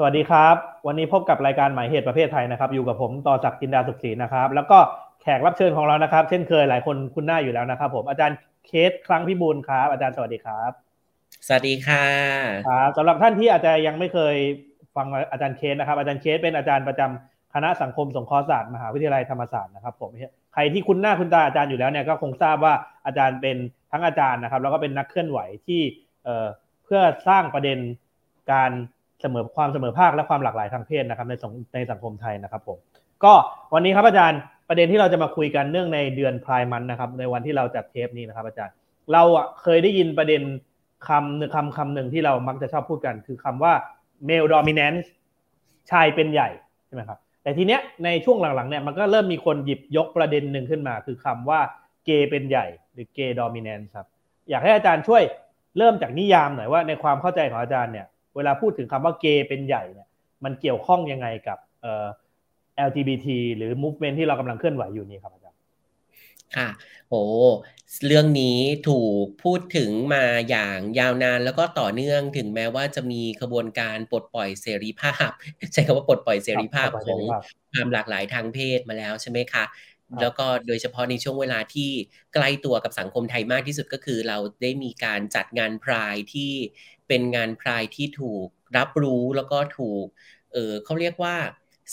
สวัสดีครับ วันนี้พบกับรายการหมายเหตุประเพทไทยนะครับ อยู่กับผมต่อศักดิ์ จินดาสุขศรีนะครับ แล้วก็แขกรับเชิญของเรานะครับ เช่นเคยหลายคนคุ้นหน้าอยู่แล้วนะครับ ผมอาจารย์เคท ครั้งพิบูลย์ครับ อาจารย์สวัสดีครับ สวัสดีค่ะครับสำหรับท่านที่อาจจะยังไม่เคยฟังอาจารย์เคทนะครับ อาจารย์เคทเป็นอาจารย์ประจำคณะสังคมสงเคราะห์ศาสตร์มหาวิทยาลัยธรรมศาสตร์นะครับ ผมใครที่คุ้นหน้าคุ้นตาอาจารย์อยู่แล้วเนี่ยก็คงทราบว่าอาจารย์เป็นทั้งอาจารย์นะครับ แล้วก็เป็นนักเคลื่อนไหวที่เอ่อเพื่อสร้างประเด็นการ เสมอความเสมอภาคและความหลากหลายทางเพศนะครับในสังในสังคมไทยนะครับผมก็วันนี้ครับอาจารย์ประเด็นที่เราจะมาคุยกันเนื่องในเดือนพายมันนะครับ ในวันที่เราจัดเทปนี้นะครับ อาจารย์เราเคยได้ยินประเด็นคำคำคำหนึ่งที่เรามักจะชอบพูดกัน คือคำว่า male dominance ชายเป็นใหญ่ใช่ไหมครับแต่ทีเนี้ยในช่วงหลังๆเนี่ยมันก็เริ่มมีคนหยิบยกประเด็นหนึ่งขึ้นมา คือคำว่าเกย์เป็นใหญ่ หรือเกย์ dominance ครับอยากให้อาจารย์ช่วยเริ่มจากนิยามหน่อยว่าในความเข้าใจของอาจารย์เนี่ย เวลาพูดถึงคำว่าเกย์เป็นใหญ่เนี่ยมันเกี่ยวข้องยังไงกับเอ่อ LGBT หรือ movement ที่เรากำลังเคลื่อนไหวอยู่นี้ครับอาจารย์ค่ะโอ้เรื่องนี้ถูกพูดถึงมาอย่างยาวนานแล้วก็ต่อเนื่องถึงแม้ว่าจะมีขบวนการปลดปล่อยเสรีภาพ ใช้คำว่าปลดปล่อยเสรีภาพของความหลากหลายทางเพศมาแล้วใช่ไหมคะ แล้วก็โดยเฉพาะในช่วงเวลาที่ใกล้ตัวกับสังคมไทยมากที่สุดก็คือเราได้มีการจัดงานพรายที่เป็นงานพรายที่ถูกรับรู้แล้วก็ถูกเออเขาเรียกว่า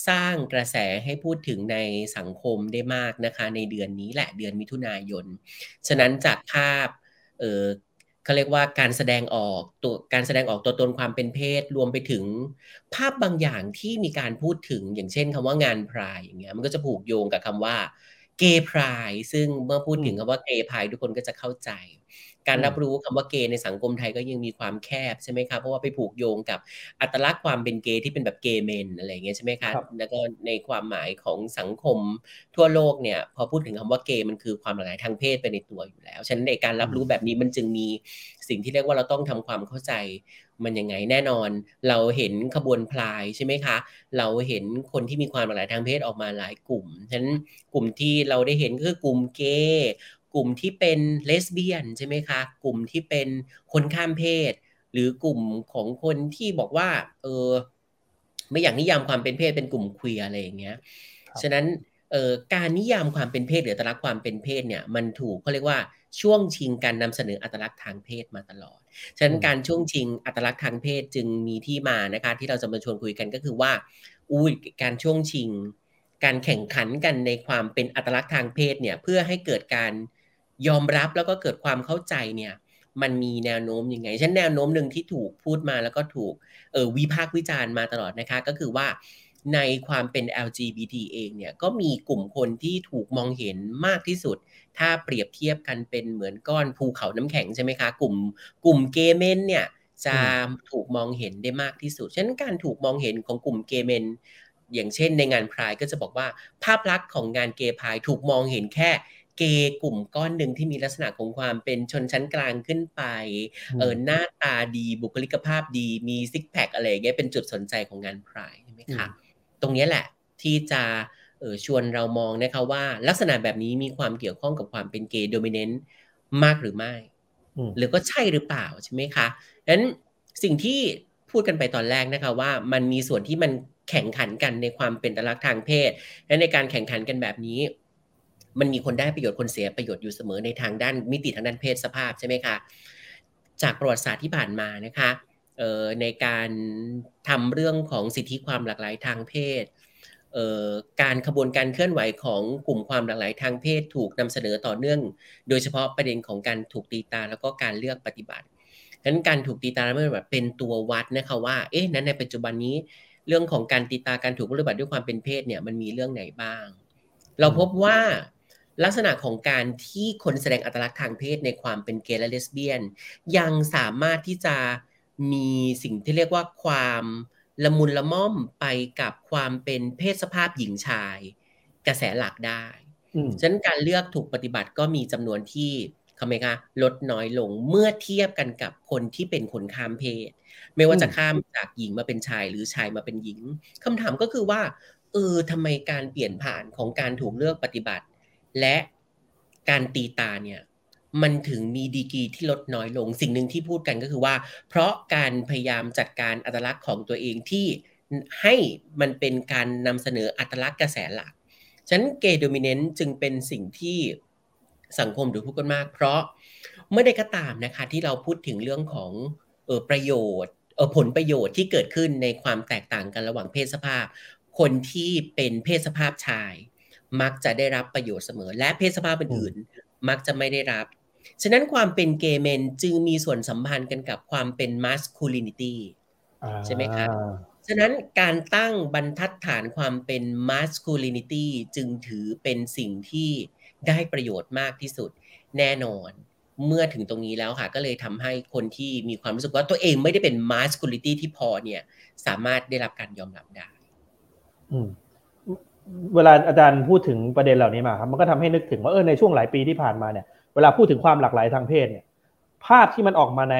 สร้างกระแสให้พูดถึงในสังคมได้มากนะคะ ในเดือนนี้แหละเดือนมิถุนายน ฉะนั้นจากภาพเออ เขาเรียกว่าการแสดงออกตัวการแสดงออกตัวตนความเป็นเพศรวมไปถึง ภาพบางอย่างที่มีการพูดถึงอย่างเช่นคำว่างานพรายอย่างเงี้ยมันก็จะผูกโยงกับคำว่าเกย์พรายซึ่งเมื่อพูดถึงคำว่าเกย์พรายทุกคนก็จะเข้าใจ การรับรู้คำว่าเกย์ในสังคมไทยก็ยังมีความแคบใช่ไหมครับเพราะว่าไปผูกโยงกับอัตลักษณ์ความเป็นเกย์ที่เป็นแบบเกย์เมนอะไรเงี้ยใช่ไหมครับแล้วก็ในความหมายของสังคมทั่วโลกเนี่ย พอพูดถึงคำว่าเกย์มันคือความหลากหลายทางเพศไปในตัวอยู่แล้ว ฉะนั้นในการรับรู้แบบนี้มันจึงมีสิ่งที่เรียกว่าเราต้องทำความเข้าใจมันยังไงแน่นอน เราเห็นขบวนพลายใช่ไหมคะ เราเห็นคนที่มีความหลากหลายทางเพศออกมาหลายกลุ่มฉะนั้นกลุ่มที่เราได้เห็นก็คือกลุ่มเกย์ กลุ่มที่เป็นเลสเบี้ยนใช่ไหมคะ กลุ่มที่เป็นคนข้ามเพศ หรือกลุ่มของคนที่บอกว่า เออไม่อยากนิยามความเป็นเพศเป็นกลุ่มควีอะไรอย่างเงี้ย ฉะนั้นเอ่อการนิยามความเป็นเพศหรืออัตลักษณ์ความเป็นเพศเนี่ยมันถูกเขาเรียกว่าช่วงชิงการนำเสนออัตลักษณ์ทางเพศมาตลอด ฉะนั้นการช่วงชิงอัตลักษณ์ทางเพศจึงมีที่มานะคะที่เราจะมาชวนคุยกันก็คือว่าอุ้ยการช่วงชิง การแข่งขันกันในความเป็นอัตลักษณ์ทางเพศเนี่ยเพื่อให้เกิดการ ยอมรับแล้วก็เกิดความเข้าใจเนี่ยมันมีแนวโน้มยังไงฉันแนวโน้มหนึ่งที่ถูกพูดมาแล้วก็ถูกเออวิพากษ์วิจารณ์มาตลอดนะคะ ก็คือว่าในความเป็น LGBT เองเนี่ยก็มีกลุ่มคนที่ถูกมองเห็นมากที่สุด ถ้าเปรียบเทียบกันเป็นเหมือนก้อนภูเขาน้ำแข็งใช่ไหมคะ กลุ่มกลุ่มเกเมนเนี่ยจะถูกมองเห็นได้มากที่สุด ฉะนั้นการถูกมองเห็นของกลุ่มเกเมนอย่างเช่นในงานพรายก็จะบอกว่า ภาพลักษณ์ของงานเกย์พายถูกมองเห็นแค่ เกย์กลุ่มก้อนหนึ่งที่มีลักษณะของความเป็นชนชั้นกลางขึ้นไปเออหน้าตาดีบุคลิกภาพดีมีซิกแพคอะไรเงี้ยเป็นจุดสนใจของงานพรายใช่ไหมคะตรงนี้แหละที่จะเออชวนเรามองนะคะว่าลักษณะแบบนี้มีความเกี่ยวข้องกับความเป็นเกย์โดมิเนนต์มากหรือไม่ หรือก็ใช่หรือเปล่าใช่ไหมคะดังนั้นสิ่งที่พูดกันไปตอนแรกนะคะว่ามันมีส่วนที่มันแข่งขันกันในความเป็นตลักษณ์ทางเพศ และในการแข่งขันกันแบบนี้ มันมีคนได้ประโยชน์คนเสียประโยชน์อยู่เสมอในทางด้านมิติทางด้านเพศสภาพใช่ไหมคะจากประวัติศาสตร์ที่ผ่านมานะคะในการทำเรื่องของสิทธิความหลากหลายทางเพศการขบวนการเคลื่อนไหวของกลุ่มความหลากหลายทางเพศถูกนำเสนอต่อเนื่อง โดยเฉพาะประเด็นของการถูกตีตาแล้วก็การเลือกปฏิบัติฉะนั้นการถูกตีตาและไม่ปฏิบัติเป็นตัววัดนะคะว่า เอ๊ะ นั้นในปัจจุบันนี้เรื่องของการตีตาการถูกปฏิบัติด้วยความเป็นเพศเนี่ยมันมีเรื่องไหนบ้าง เราพบว่า ลักษณะของการที่คนแสดงอัตลักษณ์ทางเพศในความเป็นเกย์และเลสเบี้ยน ยังสามารถที่จะมีสิ่งที่เรียกว่าความละมุนละม่อมไปกับความเป็นเพศสภาพหญิงชาย กระแสหลักได้ฉะนั้นการเลือกถูกปฏิบัติก็มีจำนวนที่คำไหมคะลดน้อยลงเมื่อเทียบกันกับคนที่เป็นคนข้ามเพศ ไม่ว่าจะข้ามจากหญิงมาเป็นชายหรือชายมาเป็นหญิงคำถามก็คือว่าเออทำไมการเปลี่ยนผ่านของการถูกเลือกปฏิบัติ และการตีตาเนี่ยมันถึงมีดีกีที่ลดน้อยลง สิ่งหนึ่งที่พูดกันก็คือว่า เพราะการพยายามจัดการอัตลักษณ์ของตัวเองที่ให้มันเป็นการนำเสนออัตลักษณ์กระแสหลัก ฉะนั้นเกย์โดมิเนนต์จึงเป็นสิ่งที่สังคมดูพูดกันมาก เพราะเมื่อใดก็ตามนะคะที่เราพูดถึงเรื่องของออประโยชน์ออผลประโยชน์ที่เกิดขึ้นในความแตกต่างกันระหว่างเพศสภาพ คนที่เป็นเพศสภาพชาย มักจะได้รับประโยชน์เสมอ และเพศสภาพอื่นๆมักจะไม่ได้รับ ฉะนั้นความเป็นเกย์เมนจึงมีส่วนสัมพันธ์กันกับความเป็นมัสคูลินิตี้ใช่ไหมครับฉะนั้นการตั้งบรรทัดฐานความเป็น masculinity จึงถือเป็นสิ่งที่ได้ประโยชน์มากที่สุดแน่นอน เมื่อถึงตรงนี้แล้วค่ะ ก็เลยทำให้คนที่มีความรู้สึกว่าตัวเองไม่ได้เป็น masculinity ที่พอเนี่ย สามารถได้รับการยอมรับได้ เวลาอาจารย์พูดถึงประเด็นเหล่านี้มาครับมันก็ทำให้นึกถึงว่าเออในช่วงหลายปีที่ผ่านมาเนี่ยเวลาพูดถึงความหลากหลายทางเพศเนี่ยภาพที่มันออกมาใน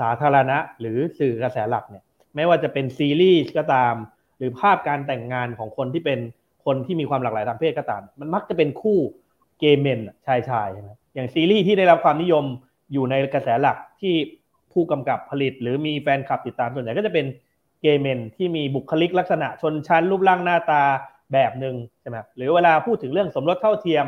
สาธารณะ หรือสื่อกระแสหลักเนี่ยไม่ว่าจะเป็นซีรีส์ก็ตาม หรือภาพการแต่งงานของคนที่เป็นคนที่มีความหลากหลายทางเพศก็ตาม มันมักจะเป็นคู่เกย์เมนชายชายใช่ไหมอย่างซีรีส์ที่ได้รับความนิยมอยู่ในกระแสหลักที่ผู้กำกับผลิต หรือมีแฟนคลับติดตามส่วนใหญ่ก็จะเป็น gay men ที่มีบุคลิกลักษณะชนชั้นรูปร่างหน้าตา แบบหนึ่งใช่ไหมหรือเวลาพูดถึงเรื่องสมรสเท่าเทียม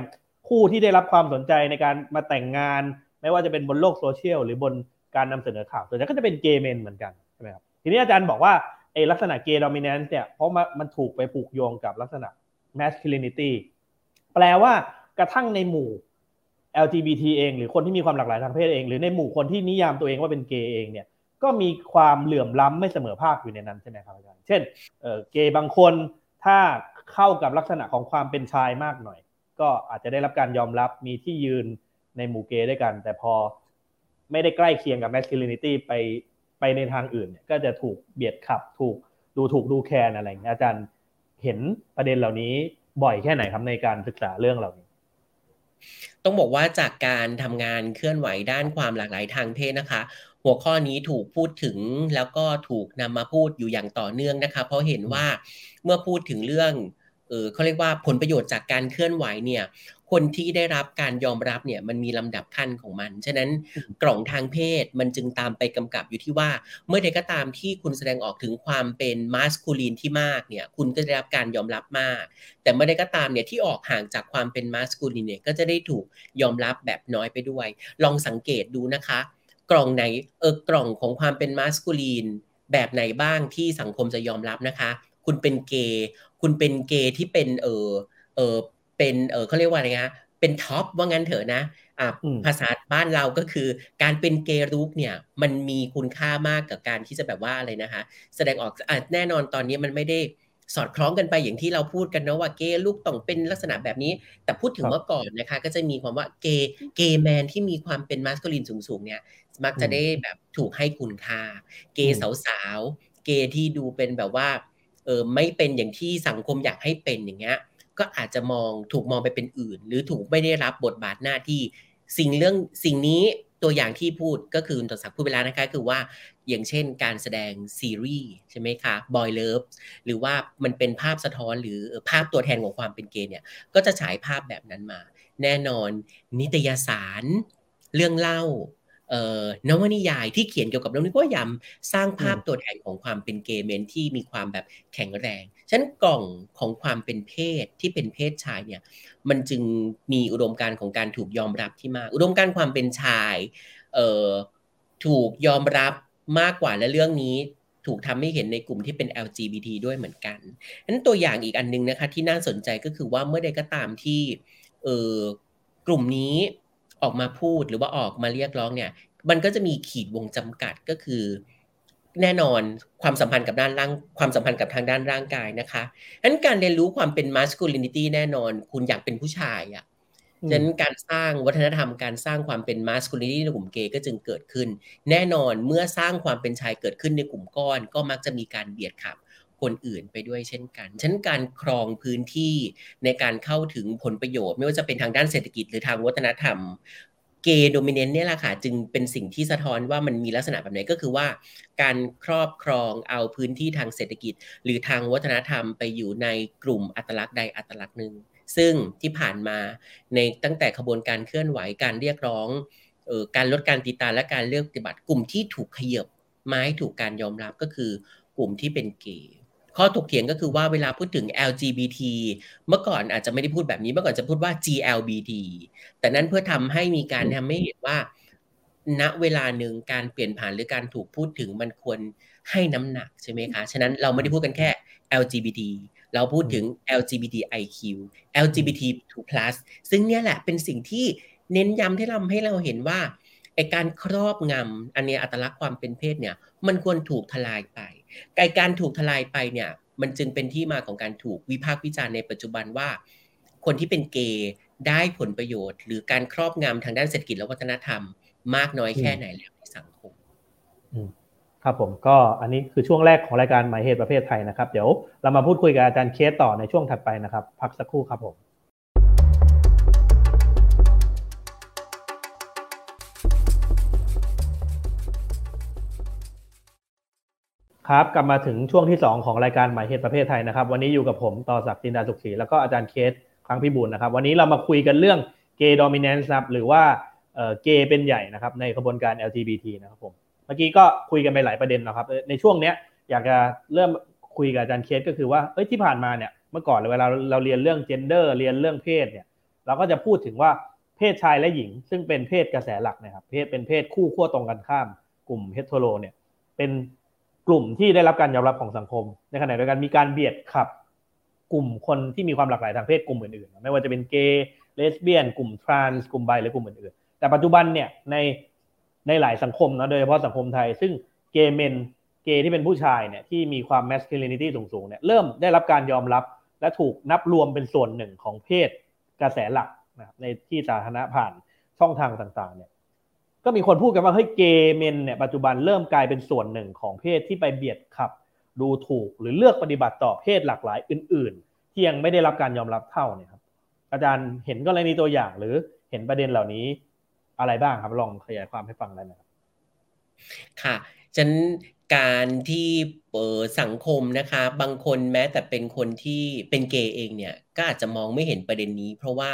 คู่ที่ได้รับความสนใจในการมาแต่งงาน ไม่ว่าจะเป็นบนโลกโซเชียลหรือบนการนำเสนอข่าวส่วนใหญ่ก็จะเป็น gay men เหมือนกันใช่ไหมครับทีนี้อาจารย์บอกว่าไอ้ลักษณะ gay dominance เนี่ยเพราะมันถูกไปผูกโยงกับลักษณะ masculinity แปลว่ากระทั่งในหมู่ LGBT เอง หรือคนที่มีความหลากหลายทางเพศเอง หรือในหมู่คนที่นิยามตัวเองว่าเป็นเกย์เองเนี่ยก็มีความเหลื่อมล้ำไม่เสมอภาคอยู่ในนั้นใช่ไหมครับอาจารย์เช่นเกย์บางคนถ้า เข้ากับลักษณะของความเป็นชายมากหน่อย ก็อาจจะได้รับการยอมรับมีที่ยืนในหมู่เกย์ด้วยกัน แต่พอไม่ได้ใกล้เคียงกับ masculinity ไปไปในทางอื่นเนี่ยก็จะถูกเบียดขับถูกดูถูกดูแคลนอะไรอย่างเงี้อาจารย์เห็นประเด็นเหล่านี้บ่อยแค่ไหนครับในการศึกษาเรื่องเหล่านี้ ต้องบอกว่าจากการทำงานเคลื่อนไหวด้านความหลากหลายทางเพศนะคะ หัวข้อนี้ถูกพูดถึงแล้วก็ถูกนำมาพูดอยู่อย่างต่อเนื่องนะคะ เพราะเห็นว่าเมื่อพูดถึงเรื่องเออเขาเรียกว่าผลประโยชน์จากการเคลื่อนไหวเนี่ยคนที่ได้รับการยอมรับเนี่ยมันมีลำดับขั้นของมัน ฉะนั้นกล่องทางเพศมันจึงตามไปกำกับอยู่ที่ว่า เมื่อใดก็ตามที่คุณแสดงออกถึงความเป็นมาสคูลีนที่มากเนี่ยคุณก็ได้รับการยอมรับมาก แต่เมื่อใดก็ตามเนี่ยที่ออกห่างจากความเป็นมาสคูลีนเนี่ยก็จะได้ถูกยอมรับแบบน้อยไปด้วย ลองสังเกตดูนะคะ กล่องไหนเออกล่องของความเป็นมาสคูลีนแบบไหนบ้างที่สังคมจะยอมรับนะคะ คุณเป็นเกย์คุณเป็นเกย์ที่เป็นเออเออเป็นเออเขาเรียกว่าอะไรนะเป็นท็อปว่างั้นเถอะนะอ่าภาษาบ้านเราก็คือ การเป็นเกย์รูปเนี่ยมันมีคุณค่ามากกับการที่จะแบบว่าอะไรนะคะ แสดงออกอ่แน่นอนตอนนี้มันไม่ได้ สอดคล้องกันไปอย่างที่เราพูดกันนะว่าเกย์ลูกต้องเป็นลักษณะแบบนี้ แต่พูดถึงเมื่อก่อนนะคะ ก็จะมีความว่าเกย์เกย์แมนที่มีความเป็นมาสคูลินสูงๆเนี่ยมักจะได้แบบถูกให้คุณค่า เกย์สาวๆเกย์ที่ดูเป็นแบบว่าเออไม่เป็นอย่างที่สังคมอยากให้เป็นอย่างเงี้ยก็อาจจะมองถูกมองไปเป็นอื่น หรือถูกไม่ได้รับบทบาทหน้าที่ สิ่งเรื่องสิ่งนี้ ตัวอย่างที่พูดก็คือต่อสักพูดไปแล้วนะคะคือว่าอย่างเช่นการแสดงซีรีส์ใช่ไหมคะบอยเลิฟหรือว่ามันเป็นภาพสะท้อนหรือภาพตัวแทนของความเป็นเกย์เนี่ยก็จะฉายภาพแบบนั้นมา แน่นอนนิตยสาร เรื่องเล่า นวนิยายที่เขียนเกี่ยวกับเรื่องนี้ก็ยำสร้างภาพตัวแทนของความเป็นเกย์เมนที่มีความแบบแข็งแรงฉะนั้นกล่องของความเป็นเพศที่เป็นเพศชายเนี่ยมันจึงมีอุดมการณ์ของการถูกยอมรับที่มากอุดมการณ์ความเป็นชายเอ่อถูกยอมรับมากกว่าและเรื่องนี้ถูกทำให้เห็นในกลุ่มที่เป็น LGBT ด้วยเหมือนกันนั้นตัวอย่างอีกอันนึงนะคะที่น่าสนใจก็คือว่าเมื่อใดก็ตามที่เออกลุ่มนี้ ออกมาพูดหรือว่าออกมาเรียกร้องเนี่ย มันก็จะมีขีดวงจำกัดก็คือ แน่นอนความสัมพันธ์กับด้านร่างความสัมพันธ์กับทางด้านร่างกายนะคะฉะนั้นการเรียนรู้ความเป็น masculinity แน่นอน คุณอยากเป็นผู้ชายอะ่ะฉะนั้นการสร้างวัฒนธรรมการสร้างความเป็น masculinity ในกลุ่มเกย์ก็จึงเกิดขึ้น แน่นอนเมื่อสร้างความเป็นชายเกิดขึ้นในกลุ่มก้อน ก็มักจะมีการเบียดขับ คนอื่นไปด้วยเช่นกันฉะนั้นการครองพื้นที่ในการเข้าถึงผลประโยชน์ ไม่ว่าจะเป็นทางด้านเศรษฐกิจหรือทางวัฒนธรรมเกย์โดมิเนนต์เนี่ยแหละค่ะจึงเป็นสิ่งที่สะท้อนว่ามันมีลักษณะแบบไหนก็คือว่า การครอบครองเอาพื้นที่ทางเศรษฐกิจ หรือทางวัฒนธรรมไปอยู่ในกลุ่มอัตลักษณ์ใดอัตลักษณ์หนึ่งซึ่งที่ผ่านมาในตั้งแต่ขบวนการเคลื่อนไหวการเรียกร้องออการลดการตีตาและการเลือกปฏิบัติกลุ่มที่ถูกขยบไม้ถูกการยอมรับก็คือกลุ่มที่เป็นเกย์ ข้อถกเถียงก็คือว่าเวลาพูดถึง LGBT เมื่อก่อนอาจจะไม่ได้พูดแบบนี้เมื่อก่อนจะพูดว่า GLBT แต่นั้นเพื่อทำให้มีการทำให้เห็นว่า ณเวลาหนึ่งการเปลี่ยนผ่านหรือการถูกพูดถึงมันควรให้น้ำหนักใช่ไหมคะ ฉะนั้นเราไม่ได้พูดกันแค่ LGBT เราพูดถึง LGBTIQ LGBT2+ ซึ่งเนี่ยแหละเป็นสิ่งที่เน้นย้ำให้เราให้เราเห็นว่าไอการครอบงำอันนี้อัตลักษณ์ความเป็นเพศเนี่ย มันควรถูกทลายไป ไอการถูกทลายไปเนี่ย มันจึงเป็นที่มาของการถูกวิพากษ์วิจารณ์ในปัจจุบันว่า คนที่เป็นเกย์ได้ผลประโยชน์ หรือการครอบงำทางด้านเศรษฐกิจและวัฒนธรรม มากน้อยแค่ไหนแล้วในสังคมครับผมก็อันนี้คือช่วงแรกของรายการหมายเหตุประเภทไทยนะครับ เดี๋ยวเรามาพูดคุยกับอาจารย์เคสต่อในช่วงถัดไปนะครับ พักสักครู่ครับผม ครับ กลับมาถึงช่วงที่ 2 ของรายการหมายเหตุประเภทไทยนะครับ วันนี้อยู่กับผมต่อศักดิ์จินดาสุขศรีแล้วก็อาจารย์เคสครั้งพิบูลย์นะครับ วันนี้เรามาคุยกันเรื่อง gay dominance ครับหรือว่าเกย์เป็นใหญ่นะครับในกระบวนการ LGBT นะครับผมเมื่อกี้ก็คุยกันไปหลายประเด็นนะครับ ในช่วงเนี้ยอยากจะเริ่มคุยกับอาจารย์เคทก็คือว่าเอ้ยที่ผ่านมาเนี่ยเมื่อก่อนเวลาเราเรียนเรื่อง gender เรียนเรื่องเพศเนี่ยเราก็จะพูดถึงว่าเพศชายและหญิง ซึ่งเป็นเพศกระแสหลักนะครับเพศเป็นเพศคู่ขั้วตรงกันข้าม กลุ่ม hetero เนี่ยเป็น กลุ่มที่ได้รับการยอมรับของสังคม ในขณะเดียวกันมีการเบียดขับ กลุ่มคนที่มีความหลากหลายทางเพศกลุ่มอื่นๆ ไม่ว่าจะเป็นเกย์เลสเบี้ยน กลุ่ม trans กลุ่ม bi หรือกลุ่มอื่นๆ แต่ปัจจุบันเนี่ยในในหลายสังคมนะโดยเฉพาะสังคมไทย ซึ่ง gay men เกย์ที่เป็นผู้ชายเนี่ยที่มีความ masculinity สูงๆเนี่ยเริ่มได้รับการยอมรับและถูกนับรวมเป็นส่วนหนึ่งของเพศกระแสหลักนะครับในที่สาธารณะผ่านช่องทางต่างๆเนี่ย ก็มีคนพูดกันว่าเฮ้ย gay men เนี่ยปัจจุบันเริ่มกลายเป็นส่วนหนึ่งของเพศที่ไปเบียดขับ ดูถูกหรือเลือกปฏิบัติต่อเพศหลากหลายอื่น ๆ ที่ยังไม่ได้รับการยอมรับเท่าเนี่ยครับอาจารย์เห็นกรณีตัวอย่างหรือเห็นประเด็นเหล่านี้อะไรบ้างครับลองขยายความให้ฟังได้ไหมครับค่ะฉันการที่เปิดสังคมนะคะ บางคนแม้แต่เป็นคนที่เป็นเกย์เองเนี่ย ก็อาจจะมองไม่เห็นประเด็นนี้ เพราะว่า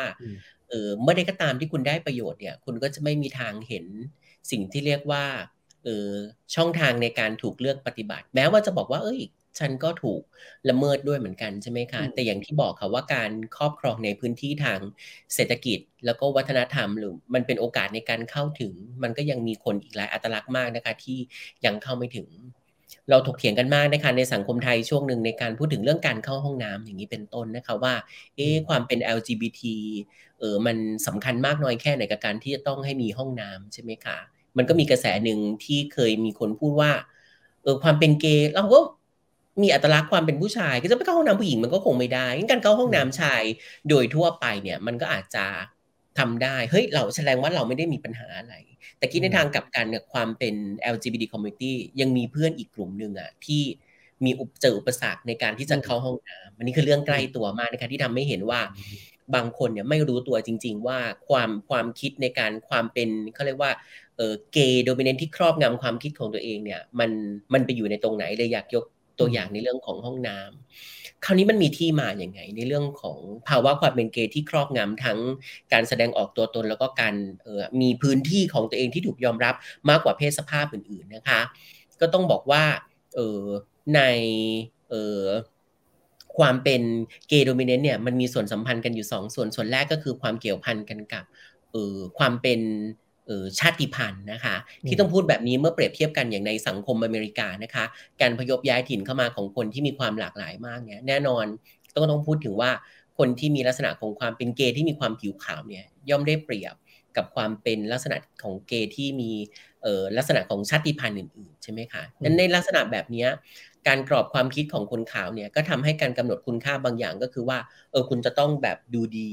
เออเมื่อใดก็ตามที่คุณได้ประโยชน์เนี่ย คุณก็จะไม่มีทางเห็นสิ่งที่เรียกว่าเออช่องทางในการถูกเลือกปฏิบัติ แม้ว่าจะบอกว่า เอ้ย ฉันก็ถูกละเมิดด้วยเหมือนกันใช่ไหมคะ แต่อย่างที่บอกค่ะว่าการครอบครองในพื้นที่ทางเศรษฐกิจ แล้วก็วัฒนธรรมหรือมันเป็นโอกาสในการเข้าถึง มันก็ยังมีคนอีกหลายอัตลักษณ์มากนะคะที่ยังเข้าไม่ถึง เราถกเถียงกันมากนะคะในสังคมไทยช่วงหนึ่งในการพูดถึงเรื่องการเข้าห้องน้ำอย่างนี้เป็นต้นนะคะว่า เอ๊ความเป็น LGBT เออมันสำคัญมากน้อยแค่ไหนกับการที่จะต้องให้มีห้องน้ำใช่ไหมคะมันก็มีกระแสหนึ่งที่เคยมีคนพูดว่าเออความเป็นเกย์เราก็มีอัตลักษณ์ความเป็นผู้ชาย ก็จะไปเข้าห้องน้ำผู้หญิงมันก็คงไม่ได้การเข้าห้องน้ำชายโดยทั่วไปเนี่ยมันก็อาจจะทำได้เฮ้ยเราแสดงว่าเราไม่ได้มีปัญหาอะไร แต่คิดในทางกลับกันเนี่ยความเป็น LGBT community ยังมีเพื่อนอีกกลุ่มหนึ่งอะที่มีเจออุปสรรคในการที่จะเข้าห้องน้ำอันนี้คือเรื่องใกล้ตัวมากนะคะที่ทำให้เห็นว่าบางคนเนี่ยไม่รู้ตัวจริง ๆ ว่าความความคิดในการความเป็นเขาเรียกว่าเออเกย์โดมิเนนที่ครอบงำความคิดของตัวเองเนี่ยมันมันไปอยู่ในตรงไหนเลยอยากยกตัวอย่างในเรื่องของห้องน้ำ คราวนี้มันมีที่มาอย่างไง ในเรื่องของภาวะความเป็นเกย์ที่ครอบงำทั้งการแสดงออกตัวตนแล้วก็การออมีพื้นที่ของตัวเองที่ถูกยอมรับมากกว่าเพศสภาพอื่น ๆนะคะ ก็ต้องบอกว่าออในออความเป็นเกย์โดมิเนนต์เนี่ยมันมีส่วนสัมพันธ์กันอยู่ 2 ส่วนส่วนแรกก็คือความเกี่ยวพันกันกับออความเป็น ชาติพันธุ์นะคะ ที่ต้องพูดแบบนี้เมื่อเปรียบเทียบกันอย่างในสังคมอเมริกานะคะ การพยพย้ายถิ่นเข้ามาของคนที่มีความหลากหลายมากเนี่ยแน่นอนต้องต้องพูดถึงว่าคนที่มีลักษณะของความเป็นเกย์ที่มีความผิวขาวเนี่ยย่อมได้เปรียบกับความเป็นลักษณะของเกย์ที่มีลักษณะของชาติพันธุ์อื่นๆใช่ไหมคะนั้นในลักษณะแบบนี้การกรอบความคิดของคนขาวเนี่ยก็ทำให้การกำหนดคุณค่าบางอย่างก็คือว่าเออคุณจะต้องแบบดูดี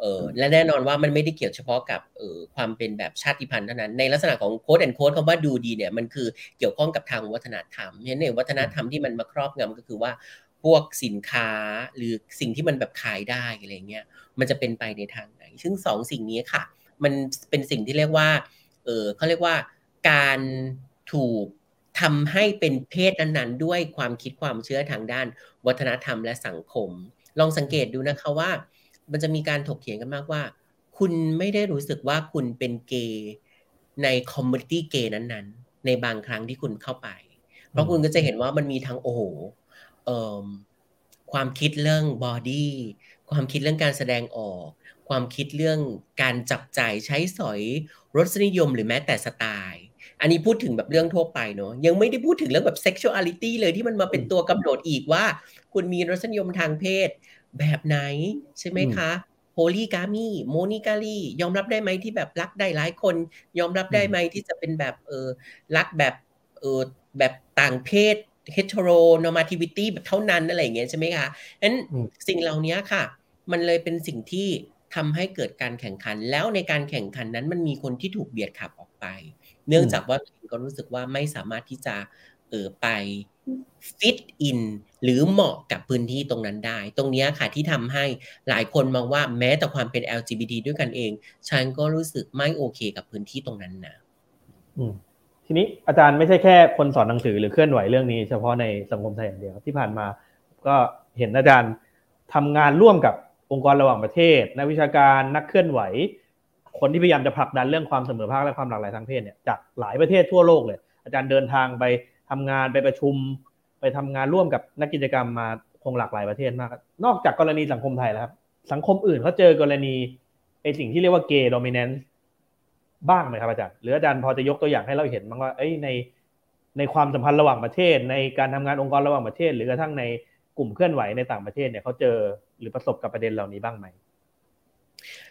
เออและแน่นอนว่ามันไม่ได้เกี่ยวเฉพาะกับเออความเป็นแบบชาติพันธุ์เท่านั้น ในลักษณะของโค้ดแอนโค้ดคำว่าดูดีเนี่ยมันคือเกี่ยวข้องกับทางวัฒนธรรมเนี่ยในวัฒนธรรมที่มันมาครอบงำก็คือว่าพวกสินค้าหรือสิ่งที่มันแบบขายได้อะไรเงี้ยมันจะเป็นไปในทางไหน ซึ่งสองสิ่งนี้ค่ะ มันเป็นสิ่งที่เรียกว่าเออเขาเรียกว่าการถูกทำให้เป็นเพศนั้นๆ ด้วยความคิดความเชื่อทางด้าน วัฒนธรรมและสังคม ลองสังเกตดูนะคะว่า มันจะมีการถกเถียงกันมากว่า คุณไม่ได้รู้สึกว่าคุณเป็นเกย์ใน community เกย์นั้นๆ ในบางครั้งที่คุณเข้าไป เพราะคุณก็จะเห็นว่ามันมีทั้งโอ้โหความคิดเรื่อง bodyความคิดเรื่องการแสดงออก ความคิดเรื่องการจับจ่ายใช้สอยรสนิยมหรือแม้แต่สไตล์อันนี้พูดถึงแบบเรื่องทั่วไปเนาะยังไม่ได้พูดถึงเรื่องแบบ sexuality เลยที่มันมาเป็นตัวกำหนดอีกว่า คุณมีรสนิยมทางเพศ แบบไหนใช่ไหมคะโพลีกามีโมนิกาลียอมรับได้ไหมที่แบบรักได้หลายคน ยอมรับได้ไหมที่จะเป็นแบบเออรักแบบเออแบบต่างเพศ heteronormativity แบบเท่านั้นอะไรอย่างเงี้ยใช่ไหมคะนั้นสิ่งเหล่านี้ค่ะ มันเลยเป็นสิ่งที่ทำให้เกิดการแข่งขัน แล้วในการแข่งขันนั้นมันมีคนที่ถูกเบียดขับออกไป เนื่องจากว่าก็รู้สึกว่าไม่สามารถที่จะเออไป ฟิตอินหรือเหมาะกับพื้นที่ตรงนั้นได้ ตรงนี้ค่ะที่ทำให้หลายคนมองว่าแม้แต่ความเป็น LGBT ด้วยกันเอง ฉันก็รู้สึกไม่โอเคกับพื้นที่ตรงนั้นนะทีนี้อาจารย์ไม่ใช่แค่คนสอนหนังสือหรือเคลื่อนไหวเรื่องนี้ เฉพาะในสังคมไทยอย่างเดียวที่ผ่านมา ก็เห็นอาจารย์ทำงานร่วมกับองค์กรระหว่างประเทศ นักวิชาการนักเคลื่อนไหว คนที่พยายามจะผลักดันเรื่องความเสมอภาคและความหลากหลายทางเพศเนี่ยจากหลายประเทศทั่วโลกเลย อาจารย์เดินทางไป ทำงานไปประชุม ไปทำงานร่วมกับนักกิจกรรมมาคงหลากหลายประเทศมาก นอกจากกรณีสังคมไทยแล้วครับ สังคมอื่นเขาเจอกรณีไอสิ่งที่เรียกว่าเกย์โดมิเนนซ์บ้างไหมครับอาจารย์ หรืออาจารย์พอจะยกตัวอย่างให้เราเห็นบ้างว่าเอ้ยในในความสัมพันธ์ระหว่างประเทศ ในการทำงานองค์กรระหว่างประเทศ หรือกระทั่งในกลุ่มเคลื่อนไหวในต่างประเทศเนี่ยเขาเจอหรือประสบกับประเด็นเหล่านี้บ้างไหม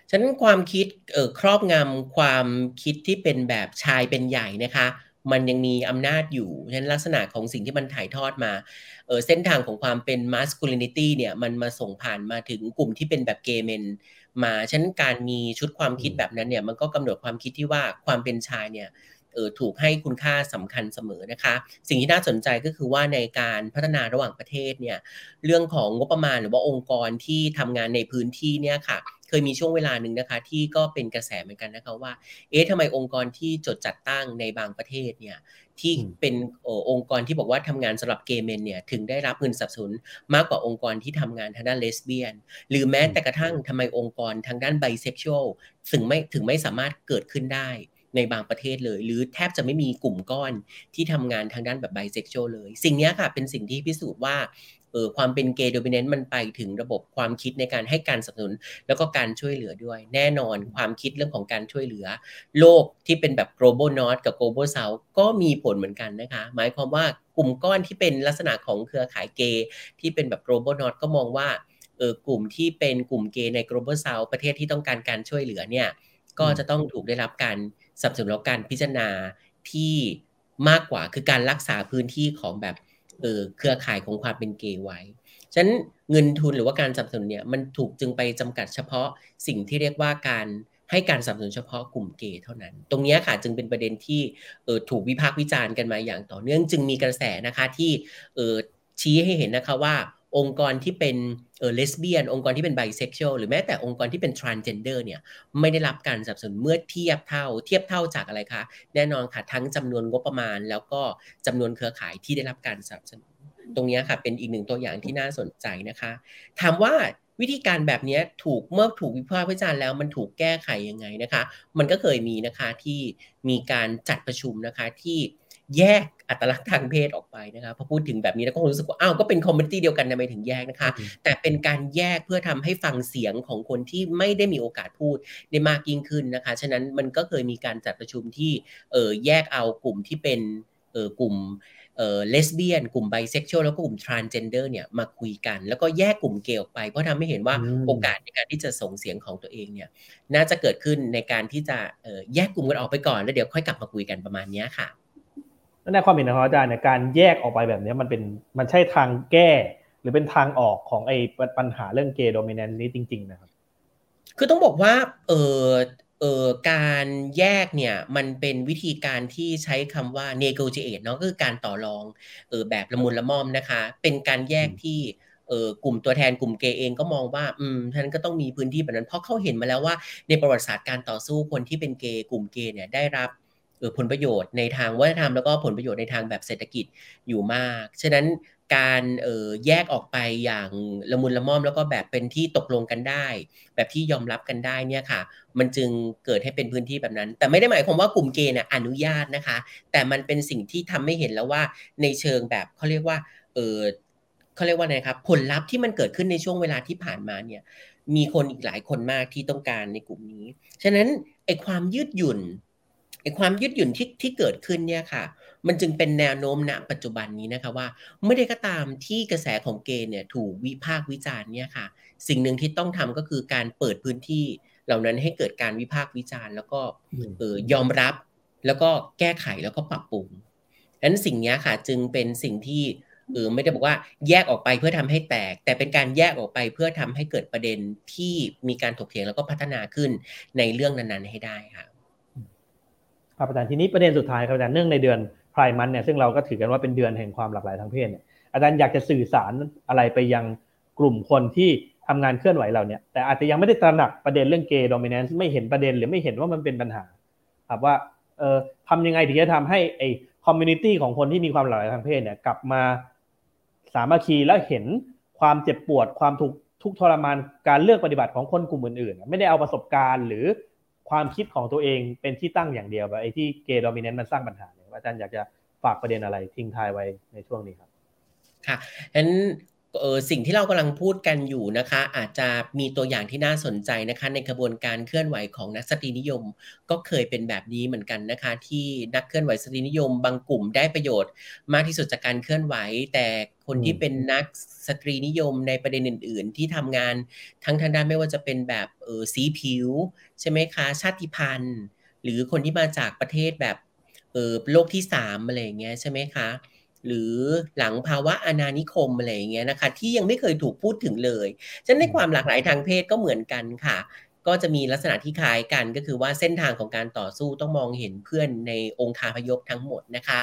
ฉะนั้นความคิดเออครอบงำความคิดที่เป็นแบบชายเป็นใหญ่นะคะ มันยังมีอำนาจอยู่ฉะนั้นลักษณะของสิ่งที่มันถ่ายทอดมาเออเส้นทางของความเป็น masculinity เนี่ยมันมาส่งผ่านมาถึงกลุ่มที่เป็นแบบเกย์เมนมาฉะนั้นการมีชุดความคิดแบบนั้นเนี่ยมันก็กำหนดความคิดที่ว่าความเป็นชายเนี่ยเออถูกให้คุณค่าสำคัญเสมอนะคะ สิ่งที่น่าสนใจก็คือว่าในการพัฒนาระหว่างประเทศเนี่ยเรื่องของงบประมาณหรือว่าองค์กรที่ทำงานในพื้นที่เนี่ยค่ะ เคยมีช่วงเวลาหนึ่งนะคะ ที่ก็เป็นกระแสเหมือนกันนะคะว่า เอ๊ะทำไมองค์กรที่จดจัดตั้งในบางประเทศเนี่ยที่เป็นองค์กรที่บอกว่าทำงานสำหรับเกย์เมนเนี่ยถึงได้รับเงินสนับสนุนมากกว่าองค์กรที่ทำงานทางด้านเลสเบี้ยน หรือแม้แต่กระทั่งทำไมองค์กรทางด้านไบเซ็กชวลถึงไม่ถึงไม่สามารถเกิดขึ้นได้ในบางประเทศเลย หรือแทบจะไม่มีกลุ่มก้อนที่ทำงานทางด้านแบบไบเซ็กชวลเลย สิ่งนี้ค่ะเป็นสิ่งที่พิสูจน์ว่าเออความเป็นเกย์โดมิเนนต์มันไปถึงระบบความคิดในการให้การสนับสนุน แล้วก็การช่วยเหลือด้วย แน่นอนความคิดเรื่องของการช่วยเหลือ โลกที่เป็นแบบ global north กับ global south ก็มีผลเหมือนกันนะคะ หมายความว่ากลุ่มก้อนที่เป็นลักษณะของเครือข่ายเกย์ที่เป็นแบบ global north ก็มองว่าเออกลุ่มที่เป็นกลุ่มเกย์ใน global south ประเทศที่ต้องการการช่วยเหลือเนี่ยก็จะต้องถูกได้รับการสนับสนุนแล้วการพิจารณาที่มากกว่าคือการรักษาพื้นที่ของแบบ เครือข่ายของความเป็นเกย์ไว้ ฉะนั้นเงินทุนหรือว่าการสนับสนุนเนี่ยมันถูกจึงไปจำกัดเฉพาะสิ่งที่เรียกว่าการให้การสนับสนุนเฉพาะกลุ่มเกย์เท่านั้น ตรงนี้ค่ะจึงเป็นประเด็นที่เถูกวิพากษ์วิจารณ์กันมาอย่างต่อเนื่องจึงมีกระแสนะคะที่ชี้ให้เห็นนะคะว่า องค์กรที่เป็นเออเลสเบี้ยน องค์กรที่เป็นไบเซ็กชวลหรือแม้แต่องค์กรที่เป็นทรานเจนเดอร์เนี่ยไม่ได้รับการสนับสนุนเมื่อเทียบเท่า เทียบเท่าจากอะไรคะ แน่นอนค่ะทั้งจำนวนงบประมาณ แล้วก็จำนวนเครือข่ายที่ได้รับการสนับสนุน ตรงนี้ค่ะเป็นอีกหนึ่งตัวอย่างที่น่าสนใจนะคะ ถามว่าวิธีการแบบนี้ถูกเมื่อถูกวิพากษ์วิจารณ์แล้วมันถูกแก้ไขยังไงนะคะ มันก็เคยมีนะคะที่มีการจัดประชุมนะคะที่แยก อัตลักษณ์ทางเพศออกไปนะคะพอพูดถึงแบบนี้แล้วก็รู้สึกว่าอ้าวก็เป็น community เดียวกันทำไมถึงแยกนะคะ แต่เป็นการแยกเพื่อทำให้ฟังเสียงของคนที่ไม่ได้มีโอกาสพูดได้มากยิ่งขึ้นนะคะ ฉะนั้นมันก็เคยมีการจัดประชุมที่เออแยกเอากลุ่มที่เป็นเออกลุ่มเอ่อเลสเบี้ยนกลุ่มไบเซ็กชวลแล้วก็กลุ่ม transgender เนี่ยมาคุยกัน แล้วก็แยกกลุ่มเกย์ออกไป เพราะทำให้เห็นว่าโอกาสในการที่จะส่งเสียงของตัวเองเนี่ยน่าจะเกิดขึ้นในการที่จะแยกกลุ่มกันออกไปก่อน แล้วเดี๋ยวค่อยกลับมาคุยกันประมาณนี้ค่ะ ในความเห็นของอาจารย์เนี่ยการแยกออกไปแบบนี้มันเป็นมันใช่ทางแก้ หรือเป็นทางออกของไอ้ปัญหาเรื่องเกย์โดมิเนนต์นี้จริง ๆ นะครับ คือต้องบอกว่าเออเออการแยกเนี่ยมันเป็นวิธีการที่ใช้คำว่า negotiate เนาะก็คือการต่อรองเออแบบละมุนละม่อมนะคะ เป็นการแยกที่เออกลุ่มตัวแทนกลุ่มเกย์เองก็มองว่าอืมท่านก็ต้องมีพื้นที่แบบนั้นเพราะเขาเห็นมาแล้วว่า ในประวัติศาสตร์การต่อสู้คนที่เป็นเกย์กลุ่มเกย์เนี่ยได้รับ ผลประโยชน์ในทางวัฒนธรรมแล้วก็ผลประโยชน์ในทางแบบเศรษฐกิจอยู่มาก ฉะนั้นการเออแยกออกไปอย่างละมุนละม่อมแล้วก็แบบเป็นที่ตกลงกันได้ แบบที่ยอมรับกันได้เนี่ยค่ะ มันจึงเกิดให้เป็นพื้นที่แบบนั้น แต่ไม่ได้หมายความว่ากลุ่มเกย์นะอนุญาตนะคะ แต่มันเป็นสิ่งที่ทำให้เห็นแล้วว่าในเชิงแบบเขาเรียกว่าเออเขาเรียกว่าไงครับผลลัพธ์ที่มันเกิดขึ้นในช่วงเวลาที่ผ่านมาเนี่ยมีคนอีกหลายคนมากที่ต้องการในกลุ่มนี้ ฉะนั้นไอความยืดหยุ่น ไอ้ความยืดหยุ่นที่ที่เกิดขึ้นเนี่ยค่ะ มันจึงเป็นแนวโน้มณปัจจุบันนี้นะคะว่าเมื่อใดก็ตามที่กระแสของเกย์เนี่ยถูกวิพากษ์วิจารณ์เนี่ยค่ะ สิ่งหนึ่งที่ต้องทำก็คือการเปิดพื้นที่เหล่านั้นให้เกิดการวิพากษ์วิจารณ์ แล้วก็เออยอมรับแล้วก็แก้ไขแล้วก็ปรับปรุงดังนั้นสิ่งนี้ค่ะจึงเป็นสิ่งที่เออไม่ได้บอกว่าแยกออกไปเพื่อทำให้แตก แต่เป็นการแยกออกไปเพื่อทำให้เกิดประเด็นที่มีการถกเถียงแล้วก็พัฒนาขึ้นในเรื่องนั้นๆให้ได้ค่ะ ครับอาจารย์ทีนี้ประเด็นสุดท้ายครับอาจารย์เนื่องในเดือนพรายมันเนี่ยซึ่งเราก็ถือกันว่าเป็นเดือนแห่งความหลากหลายทางเพศเนี่ยอาจารย์อยากจะสื่อสารอะไรไปยังกลุ่มคนที่ทำงานเคลื่อนไหวเราเนี่ยแต่อาจจะยังไม่ได้ตระหนักประเด็นเรื่องเกย์โดมิเนนซ์ไม่เห็นประเด็นหรือไม่เห็นว่ามันเป็นปัญหา ครับว่าเออทำยังไงถึงจะทำให้ไอ้ community ของคนที่มีความหลากหลายทางเพศเนี่ยกลับมาสามัคคีและเห็นความเจ็บปวดความทุกทุกทรมานการเลือกปฏิบัติของคนกลุ่มอื่นๆ ไม่ได้เอาประสบการณ์หรือ ความคิดของตัวเองเป็นที่ตั้งอย่างเดียวแบบไอ้ที่ gay dominant มันสร้างปัญหาเนี่ยอาจารย์อยากจะฝากประเด็นอะไรทิ้งท้ายไว้ในช่วงนี้ครับค่ะงั้น เออสิ่งที่เรากำลังพูดกันอยู่นะคะ อาจจะมีตัวอย่างที่น่าสนใจนะคะ ในกระบวนการเคลื่อนไหวของนักสตรีนิยม ก็เคยเป็นแบบนี้เหมือนกันนะคะ ที่นักเคลื่อนไหวสตรีนิยม บางกลุ่มได้ประโยชน์ มากที่สุดจากการเคลื่อนไหว แต่คนที่เป็นนักสตรีนิยมในประเด็นอื่น ๆ ที่ทำงานทั้งทางด้านไม่ว่าจะเป็นแบบเออสีผิวใช่ไหมคะชาติพันธุ์ หรือคนที่มาจากประเทศแบบเออโลกที่สามอะไรอย่างเงี้ยใช่ไหมคะ หรือหลังภาวะอาณานิคมอะไรอย่างเงี้ยนะคะที่ยังไม่เคยถูกพูดถึงเลยฉะนั้นในความหลากหลายทางเพศก็เหมือนกันค่ะ ก็จะมีลักษณะที่คล้ายกันก็คือว่าเส้นทางของการต่อสู้ต้องมองเห็นเพื่อนในองค์คาพยพทั้งหมดนะคะ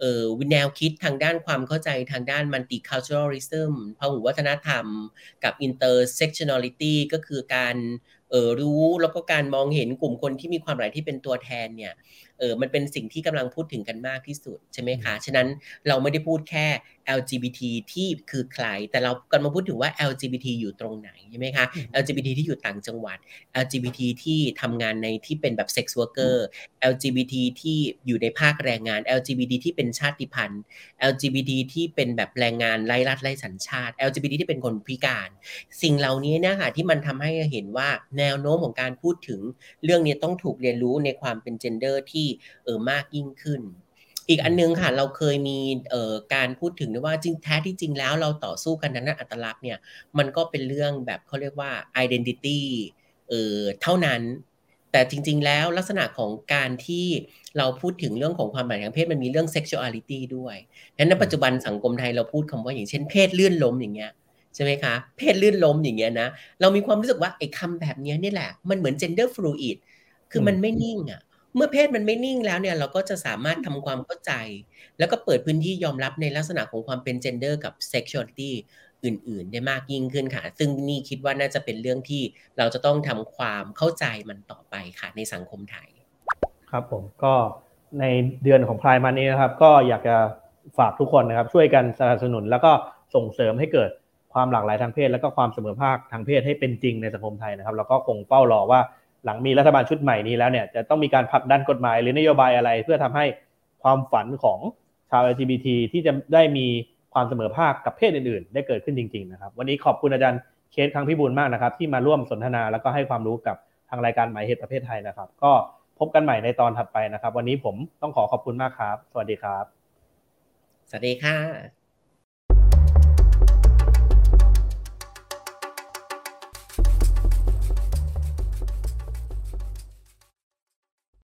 เออแนวคิดทางด้านความเข้าใจทางด้าน multiculturalism พหุวัฒนธรรม กับ intersectionality ก็คือการเออรู้แล้วก็การมองเห็นกลุ่มคนที่มีความหลากหลายที่เป็นตัวแทนเนี่ยเออมันเป็นสิ่งที่กำลังพูดถึงกันมากที่สุดใช่ไหมคะฉะนั้นเราไม่ได้พูดแค่ LGBT ที่คือใคร แต่เรากำลังพูดถึงว่า LGBT อยู่ตรงไหนใช่ไหมคะ LGBT ที่อยู่ต่างจังหวัด LGBT ที่ทำงานในที่เป็นแบบ sex worker LGBT ที่อยู่ในภาคแรงงาน LGBT ที่เป็นชาติพันธุ์ LGBT ที่เป็นแบบแรงงานไร้รัฐไร้สัญชาติ LGBT ที่เป็นคนพิการ สิ่งเหล่านี้เนี่ยค่ะที่มันทำให้เห็นว่าแนวโน้มของการพูดถึงเรื่องนี้ต้องถูกเรียนรู้ในความเป็นเจนเดอร์ที่เออมากยิ่งขึ้น อีกอันนึงค่ะเราเคยมีเอ่อการพูดถึงว่าจริงแท้ที่จริงแล้วเราต่อสู้กันนั้นอัตลักษณ์เนี่ยมันก็เป็นเรื่องแบบเขาเรียกว่า identity เอ่อเท่านั้นแต่จริง ๆ แล้วลักษณะของการที่เราพูดถึงเรื่องของความหมายทางเพศมันมีเรื่อง sexuality ด้วยฉะนั้นในปัจจุบันสังคมไทยเราพูดคำว่าอย่างเช่นเพศเลื่อนล้มอย่างเงี้ย ใช่ไหมคะ เพศเลื่อนล้มอย่างเงี้ยนะ เรามีความรู้สึกว่าไอ้คำแบบนี้นี่แหละ มันเหมือน gender fluid คือมันไม่นิ่งอะ เมื่อเพศมันไม่นิ่งแล้วเนี่ย เราก็จะสามารถทำความเข้าใจ แล้วก็เปิดพื้นที่ยอมรับในลักษณะของความเป็นเจนเดอร์กับเซ็กชวลิตี้อื่น ๆ ได้มากยิ่งขึ้นค่ะ ซึ่งนี่คิดว่าน่าจะเป็นเรื่องที่เราจะต้องทำความเข้าใจมันต่อไปค่ะ ในสังคมไทย ครับผมก็ในเดือนของพรายมันนี้นะครับ ก็อยากจะฝากทุกคนนะครับ ช่วยกันสนับสนุนแล้วก็ส่งเสริมให้เกิด ความหลากหลายทางเพศ แล้วก็ความเสมอภาคทางเพศให้เป็นจริงในสังคมไทยนะครับแล้วก็คงเฝ้ารอว่าหลังมีรัฐบาลชุดใหม่นี้แล้วเนี่ยจะต้องมีการผลักดันกฎหมายหรือนโยบายอะไร เพื่อทำให้ความฝันของชาว LGBT ที่จะได้มีความเสมอภาคกับเพศอื่นๆ ได้เกิดขึ้นจริงๆนะครับวันนี้ขอบคุณอาจารย์เคสครั้งพิบูลมากนะครับ ที่มาร่วมสนทนาแล้วก็ให้ความรู้กับทางรายการหมายเหตุประเภทไทยนะครับ ก็พบกันใหม่ในตอนถัดไปนะครับ วันนี้ผมต้องขอขอบคุณมากครับ สวัสดีครับ สวัสดีค่ะ